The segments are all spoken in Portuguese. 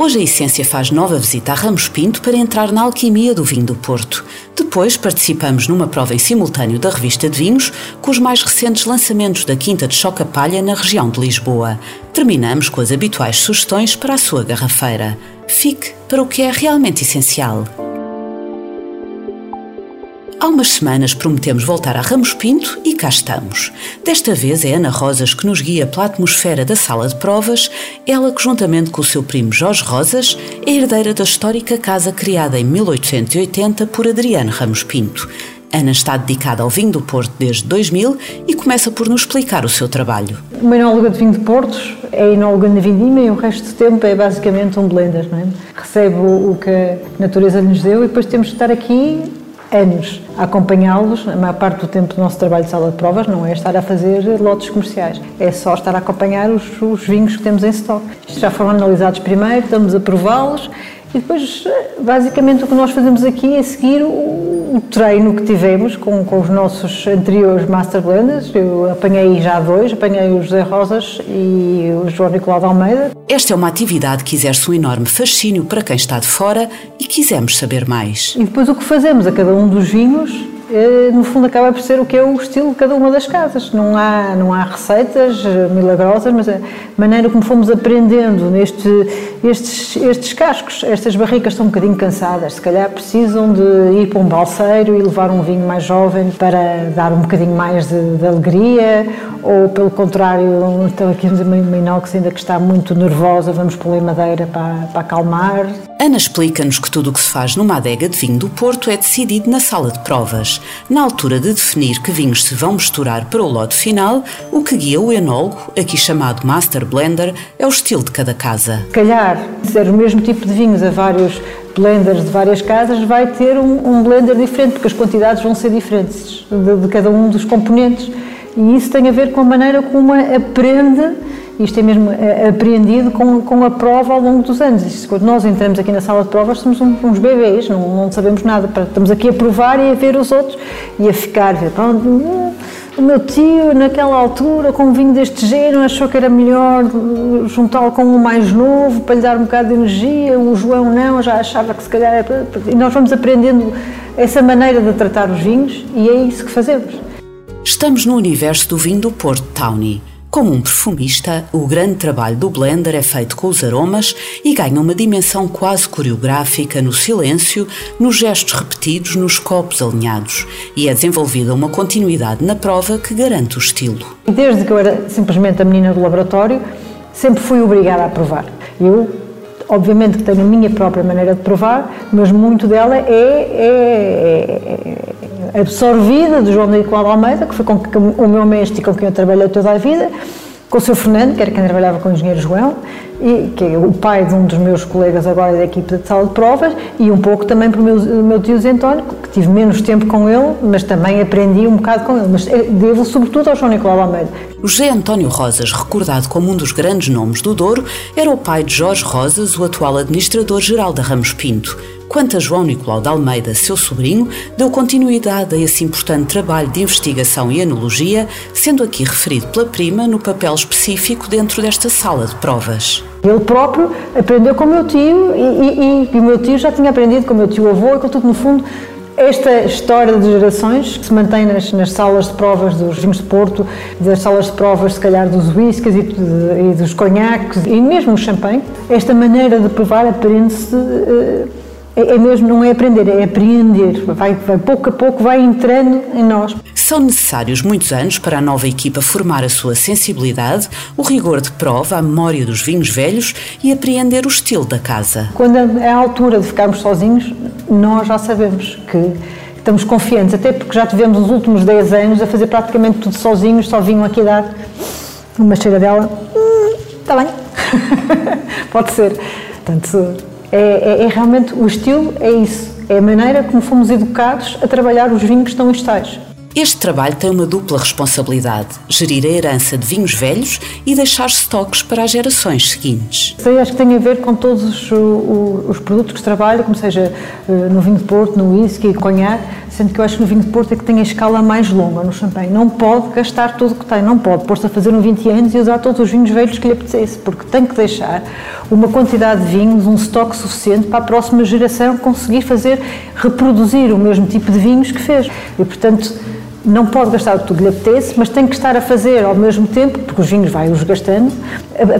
Hoje a Essência faz nova visita a Ramos Pinto para entrar na alquimia do vinho do Porto. Depois participamos numa prova em simultâneo da revista de vinhos com os mais recentes lançamentos da Quinta de Choca Palha na região de Lisboa. Terminamos com as habituais sugestões para a sua garrafeira. Fique para o que é realmente essencial. Há umas semanas prometemos voltar a Ramos Pinto e cá estamos. Desta vez é Ana Rosas que nos guia pela atmosfera da sala de provas, ela que, juntamente com o seu primo Jorge Rosas, é herdeira da histórica casa criada em 1880 por Adriano Ramos Pinto. Ana está dedicada ao vinho do Porto desde 2000 e começa por nos explicar o seu trabalho. Uma enóloga de vinho de Portos é enóloga na vindima e o resto do tempo é basicamente um blender. Não é? Recebe o que a natureza nos deu e depois temos de estar aqui anos a acompanhá-los. A maior parte do tempo do nosso trabalho de sala de provas não é estar a fazer lotes comerciais, é só estar a acompanhar os, os vinhos que temos em stock. Já foram analisados primeiro, estamos a prová-los e depois, basicamente, o que nós fazemos aqui é seguir o, o treino que tivemos com, com, os nossos anteriores Master Blenders. Eu apanhei já dois, apanhei o José Rosas e o João Nicolau de Almeida. Esta é uma atividade que exerce um enorme fascínio para quem está de fora e quisemos saber mais. E depois o que fazemos a cada um dos vinhos no fundo acaba por ser o que é o estilo de cada uma das casas. Não há, não há receitas eh, milagrosas, mas a maneira como fomos aprendendo neste, estes, estes cascos, estas barricas estão um bocadinho cansadas, se calhar precisam de ir para um balseiro e levar um vinho mais jovem para dar um bocadinho mais de, de alegria, ou pelo contrário, estão aqui uma inox ainda que está muito nervosa, vamos pôr madeira para, para acalmar. Ana explica-nos que tudo o que se faz numa adega de vinho do Porto é decidido na sala de provas. Na altura de definir que vinhos se vão misturar para o lote final, o que guia o enólogo, aqui chamado Master Blender, é o estilo de cada casa. Calhar, ser o mesmo tipo de vinhos a vários blenders de várias casas, vai ter um, um blender diferente, porque as quantidades vão ser diferentes de, de cada um dos componentes. E isso tem a ver com a maneira como aprende isto é mesmo é, apreendido com, com a prova ao longo dos anos. Isto, quando nós entramos aqui na sala de provas, somos uns bebês, não, não sabemos nada. Estamos aqui a provar e a ver os outros e a ficar, ver, pronto, o meu tio, naquela altura, com um vinho deste género, achou que era melhor juntá-lo com um mais novo para lhe dar um bocado de energia. O João não, já achava que se calhar era. E nós vamos aprendendo essa maneira de tratar os vinhos e é isso que fazemos. Estamos no universo do vinho do Porto Tawny como um perfumista, o grande trabalho do blender é feito com os aromas e ganha uma dimensão quase coreográfica no silêncio, nos gestos repetidos, nos copos alinhados e é desenvolvida uma continuidade na prova que garante o estilo. Desde que eu era simplesmente a menina do laboratório, sempre fui obrigada a provar. Eu, obviamente, tenho a minha própria maneira de provar, mas muito dela é, é, é absorvida do João Nicolau Almeida, que foi com o meu mestre e com quem eu trabalhei toda a vida, com o seu Fernando, que era quem trabalhava com o engenheiro João, e, que é o pai de um dos meus colegas agora da equipe de sala de provas, e um pouco também para o meu, meu tio Zé António, que tive menos tempo com ele, mas também aprendi um bocado com ele. Mas eh, devo sobretudo ao João Nicolau Almeida. José António Rosas, recordado como um dos grandes nomes do Douro, era o pai de Jorge Rosas, o atual administrador-geral da Ramos Pinto quanto a João Nicolau de Almeida, seu sobrinho, deu continuidade a esse importante trabalho de investigação e enologia, sendo aqui referido pela prima no papel específico dentro desta sala de provas. Ele próprio aprendeu com o meu tio e, e, e o meu tio já tinha aprendido com o meu tio avô e com tudo no fundo esta história de gerações que se mantém nas, nas, salas de provas dos vinhos de Porto, das salas de provas, se calhar, dos whiskies e, e dos conhaques e mesmo o champanhe, esta maneira de provar aprende-se. Uh, é, é, mesmo, não é aprender, é apreender. Vai, vai, pouco a pouco vai entrando em nós. São necessários muitos anos para a nova equipa formar a sua sensibilidade, o rigor de prova, a memória dos vinhos velhos e apreender o estilo da casa. Quando é a altura de ficarmos sozinhos, nós já sabemos que estamos confiantes, até porque já tivemos os últimos 10 anos a fazer praticamente tudo sozinhos, só vinham aqui dar uma cheira dela. Está hum, bem, pode ser. Portanto, é, é, é, realmente o estilo é isso. É a maneira como fomos educados a trabalhar os vinhos tão estáis. Este trabalho tem uma dupla responsabilidade: gerir a herança de vinhos velhos e deixar estoques para as gerações seguintes. Isso acho que tem a ver com todos os, os produtos que se trabalha, como seja eh, no vinho de Porto, no whisky, conhaque, sendo que eu acho que no vinho de Porto é que tem a escala mais longa no champanhe. Não pode gastar tudo o que tem, não pode pôr-se a fazer um 20 anos e usar todos os vinhos velhos que lhe apetecesse, porque tem que deixar uma quantidade de vinhos, um estoque suficiente para a próxima geração conseguir fazer, reproduzir o mesmo tipo de vinhos que fez. E, portanto, não pode gastar tudo que lhe apetece, mas tem que estar a fazer ao mesmo tempo, porque os vinhos vai-os gastando,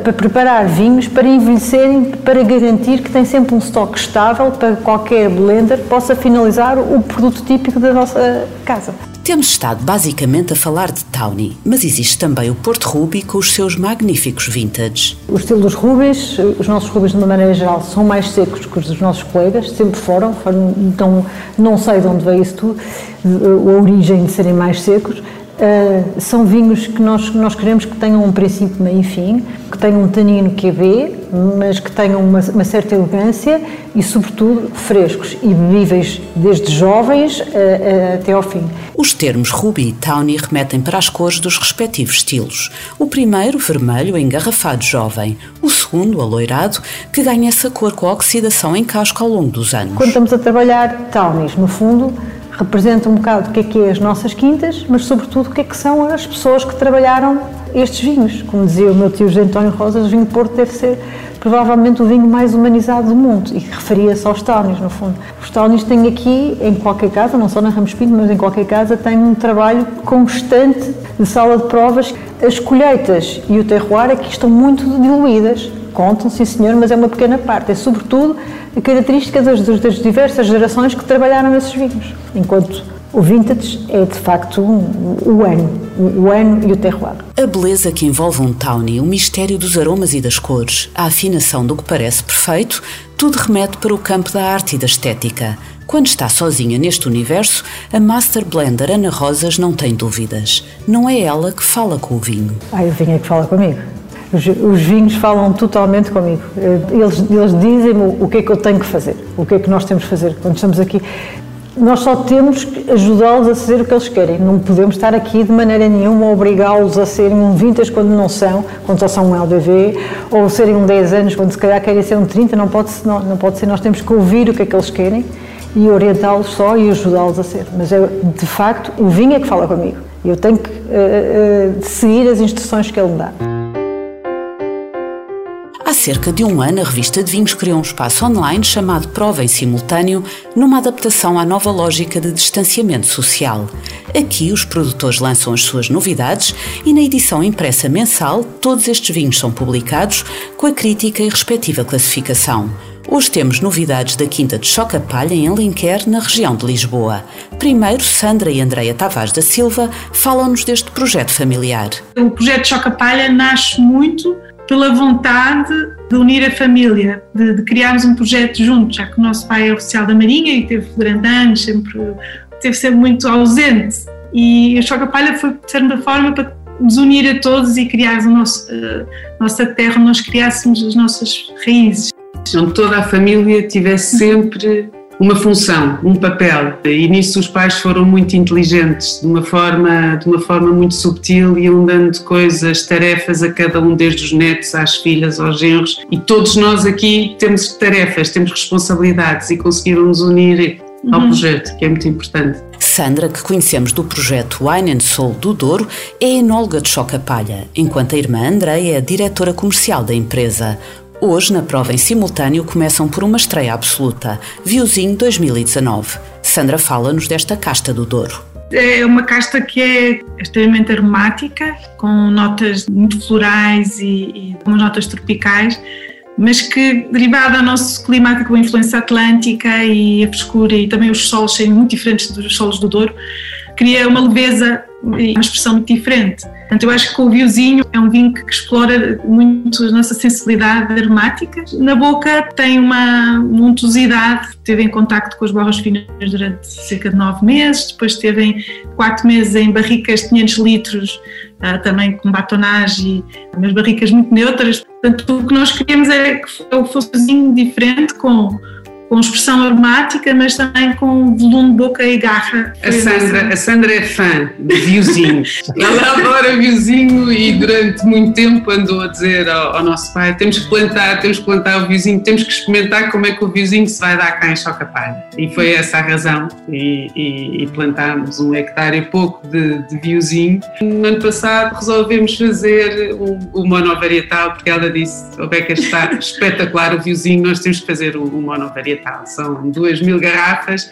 para preparar vinhos para envelhecerem, para garantir que tem sempre um estoque estável para que qualquer blender possa finalizar o produto típico da nossa casa. Temos estado basicamente a falar de Tawny, mas existe também o Porto Ruby com os seus magníficos vintage. O estilo dos Rubis, os nossos Rubis de uma maneira geral são mais secos que os dos nossos colegas, sempre foram, foram então não sei de onde veio isso tudo, a origem de serem mais secos. Uh, são vinhos que nós, nós queremos que tenham um princípio, meio e fim, que tenham um tanino que é B, mas que tenham uma, uma, certa elegância e, sobretudo, frescos e bebíveis desde jovens uh, uh, até ao fim. Os termos Ruby e Tawny remetem para as cores dos respectivos estilos. O primeiro, vermelho, engarrafado jovem. O segundo, aloirado, que ganha essa cor com a oxidação em casco ao longo dos anos. Quando estamos a trabalhar Tawny's, no fundo, representa um bocado o que é que é as nossas quintas, mas sobretudo o que é que são as pessoas que trabalharam estes vinhos. Como dizia o meu tio José António Rosas, o vinho Porto deve ser provavelmente o vinho mais humanizado do mundo e referia-se aos Tawnies, no fundo. Os Tawnies têm aqui, em qualquer casa, não só na Ramos Pinto, mas em qualquer casa, têm um trabalho constante de sala de provas. As colheitas e o terroir aqui estão muito diluídas. Contam, sim senhor, mas é uma pequena parte. É sobretudo a característica das, das diversas gerações que trabalharam nesses vinhos. Enquanto o vintage é de facto o ano, o ano e o terroir. A beleza que envolve um tawny, o mistério dos aromas e das cores, a afinação do que parece perfeito, tudo remete para o campo da arte e da estética. Quando está sozinha neste universo, a Master Blender Ana Rosas não tem dúvidas. Não é ela que fala com o vinho. Ah, o vinho é que fala comigo. Os, os, vinhos falam totalmente comigo. Eles, eles dizem-me o que é que eu tenho que fazer, o que é que nós temos que fazer. Quando estamos aqui, nós só temos que ajudá-los a fazer o que eles querem. Não podemos estar aqui de maneira nenhuma obrigá-los a serem um 20 quando não são, quando só são um LBV, ou serem um 10 anos quando se calhar querem ser um 30. Não pode, não, não pode ser. Nós temos que ouvir o que é que eles querem e orientá-los só e ajudá-los a ser. Mas é, de facto, o vinho é que fala comigo. Eu tenho que uh, uh, seguir as instruções que ele me dá. Há cerca de um ano, a revista de vinhos criou um espaço online chamado Prova em Simultâneo, numa adaptação à nova lógica de distanciamento social. Aqui, os produtores lançam as suas novidades e, na edição impressa mensal, todos estes vinhos são publicados com a crítica e respectiva classificação. Hoje temos novidades da Quinta de Choca Palha, em Alenquer, na região de Lisboa. Primeiro, Sandra e Andreia Tavares da Silva falam-nos deste projeto familiar. O projeto Choca Palha nasce muito pela vontade de unir a família, de, de, criarmos um projeto juntos, já que o nosso pai é oficial da Marinha e teve durante anos, sempre, teve sempre muito ausente. E a Choca Palha foi, de certa forma, para nos unir a todos e criar a nosso, a nossa terra, nós criássemos as nossas raízes. Onde toda a família tivesse sempre uma função, um papel. E nisso os pais foram muito inteligentes, de uma forma, de uma forma muito subtil, iam dando coisas, tarefas a cada um, desde os netos às filhas, aos genros. E todos nós aqui temos tarefas, temos responsabilidades e conseguiram nos unir ao uhum. projeto, que é muito importante. Sandra, que conhecemos do projeto Wine and Soul do Douro, é enóloga de Choca Palha, enquanto a irmã Andreia é a diretora comercial da empresa. Hoje, na prova em simultâneo, começam por uma estreia absoluta, Viozinho 2019. Sandra fala-nos desta casta do Douro. É uma casta que é extremamente aromática, com notas muito florais e, e notas tropicais, mas que, derivada do nosso climático, com a influência atlântica e a frescura e também os solos serem muito diferentes dos solos do Douro, cria uma leveza e uma expressão muito diferente. Portanto, eu acho que o vinhozinho é um vinho que explora muito a nossa sensibilidade aromática. Na boca tem uma untuosidade, esteve em contacto com as borras finas durante cerca de nove meses, depois esteve em quatro meses em barricas de 500 litros, ah, também com batonagem, umas barricas muito neutras. Portanto, o que nós queríamos era que fosse um vinho diferente, com com expressão aromática, mas também com volume, boca e garra. A Sandra, a Sandra é fã de viozinho. Ela adora viozinho e durante muito tempo andou a dizer ao, ao, nosso pai: temos que plantar, temos que plantar o viozinho, temos que experimentar como é que o viozinho se vai dar cá em Chocapalha. E foi essa a razão. E, e, e plantámos um hectare e pouco de, de viozinho. No ano passado resolvemos fazer o, o monovarietal, porque ela disse: o Beca está espetacular o viozinho, nós temos que fazer o, o monovarietal tal. São duas mil garrafas,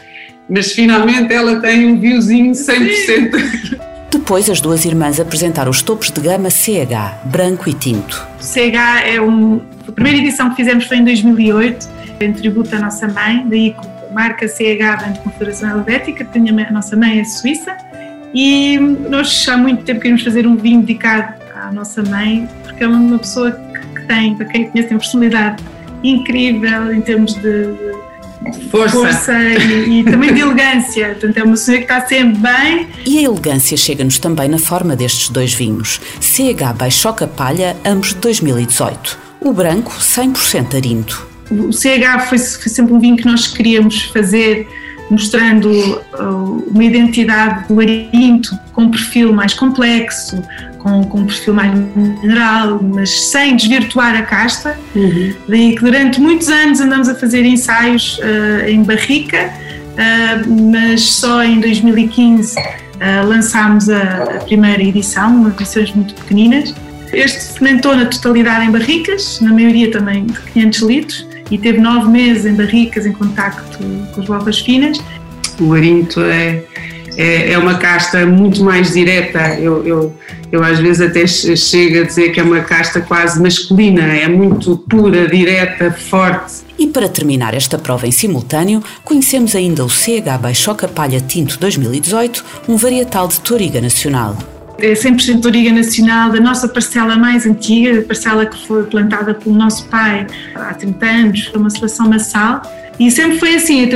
mas finalmente ela tem um viozinho 100%. Depois, as duas irmãs apresentaram os topos de gama CH, branco e tinto. O CH é um, a primeira edição que fizemos foi em 2008, em tributo à nossa mãe, daí a marca CH vem de Confederação Helvética, porque a nossa mãe é suíça, e nós há muito tempo queremos fazer um vinho dedicado à nossa mãe, porque é uma pessoa que tem, para quem conhece, tem uma personalidade incrível em termos de, força, força e, e, também de elegância. Portanto, é uma senhora que está sempre bem. E a elegância chega-nos também na forma destes dois vinhos. CH Baixoca Palha, ambos de 2018. O branco, 100% arinto. O CH foi, foi sempre um vinho que nós queríamos fazer mostrando uh, uma identidade do arinto com um perfil mais complexo, com, com um perfil mais mineral, mas sem desvirtuar a casta. Uhum. Daí que durante muitos anos andamos a fazer ensaios uh, em barrica, uh, mas só em 2015 uh, lançámos a, a, primeira edição, edições muito pequeninas. Este fermentou na totalidade em barricas, na maioria também de 500 litros, e teve nove meses em barricas em contacto com as voltas finas. O arinto é é, é uma casta muito mais direta. Eu, eu, eu às vezes até chego a dizer que é uma casta quase masculina, é muito pura, direta, forte. E para terminar esta prova em simultâneo, conhecemos ainda o CH Baixoca Palha Tinto 2018, um varietal de Toriga Nacional. É 100% Toriga Nacional, da nossa parcela mais antiga, a parcela que foi plantada pelo nosso pai há 30 anos, foi uma seleção massal e sempre foi assim,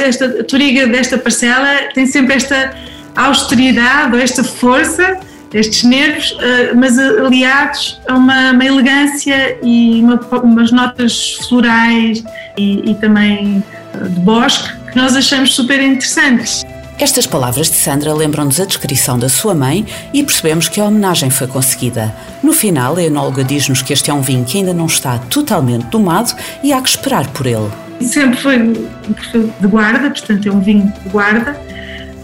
esta toriga desta parcela tem sempre esta austeridade esta força, estes nervos, eh, mas aliados a uma, uma elegância e uma, umas notas florais e, e também eh, de bosque que nós achamos super interessantes. Estas palavras de Sandra lembram-nos a descrição da sua mãe e percebemos que a homenagem foi conseguida. No final, a enóloga diz-nos que este é um vinho que ainda não está totalmente domado e há que esperar por ele sempre foi de guarda, portanto é um vinho de guarda,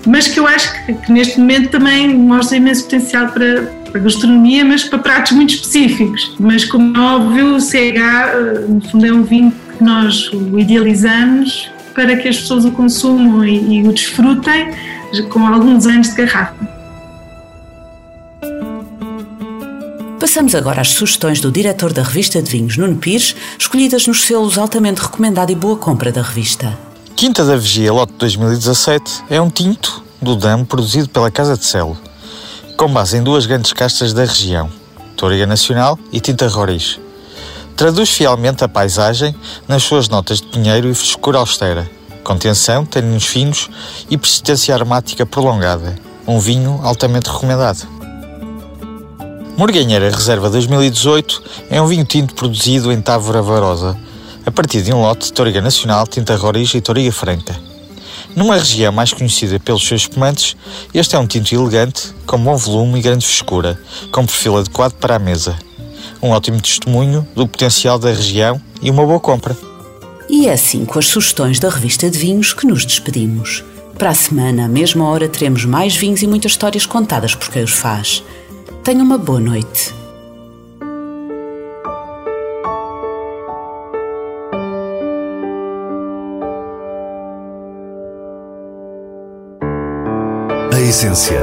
mas que eu acho que, que neste momento também mostra imenso potencial para, para gastronomia, mas para pratos muito específicos. Mas como é óbvio, o CH eh, no fundo é um vinho que nós o idealizamos para que as pessoas o consumam e, e o desfrutem com alguns anos de garrafa. Passamos agora às sugestões do diretor da revista de vinhos, Nuno Pires, escolhidas nos selos altamente recomendado e boa compra da revista. Quinta da Vigia, lote 2017, é um tinto do DAM produzido pela Casa de Celo, com base em duas grandes castas da região, Toriga Nacional e Tinta Roriz. Traduz fielmente a paisagem nas suas notas de pinheiro e frescura austera, contenção, taninos finos e persistência aromática prolongada. Um vinho altamente recomendado. Morganheira Reserva 2018 é um vinho tinto produzido em Távora Varosa, a partir de um lote de Toriga Nacional, Tinta Roriz e Toriga Franca. Numa região mais conhecida pelos seus espumantes, este é um tinto elegante, com bom volume e grande frescura, com perfil adequado para a mesa. Um ótimo testemunho do potencial da região e uma boa compra. E é assim com as sugestões da revista de vinhos que nos despedimos. Para a semana, à mesma hora, teremos mais vinhos e muitas histórias contadas por quem os faz. Tenha uma boa noite. A essência.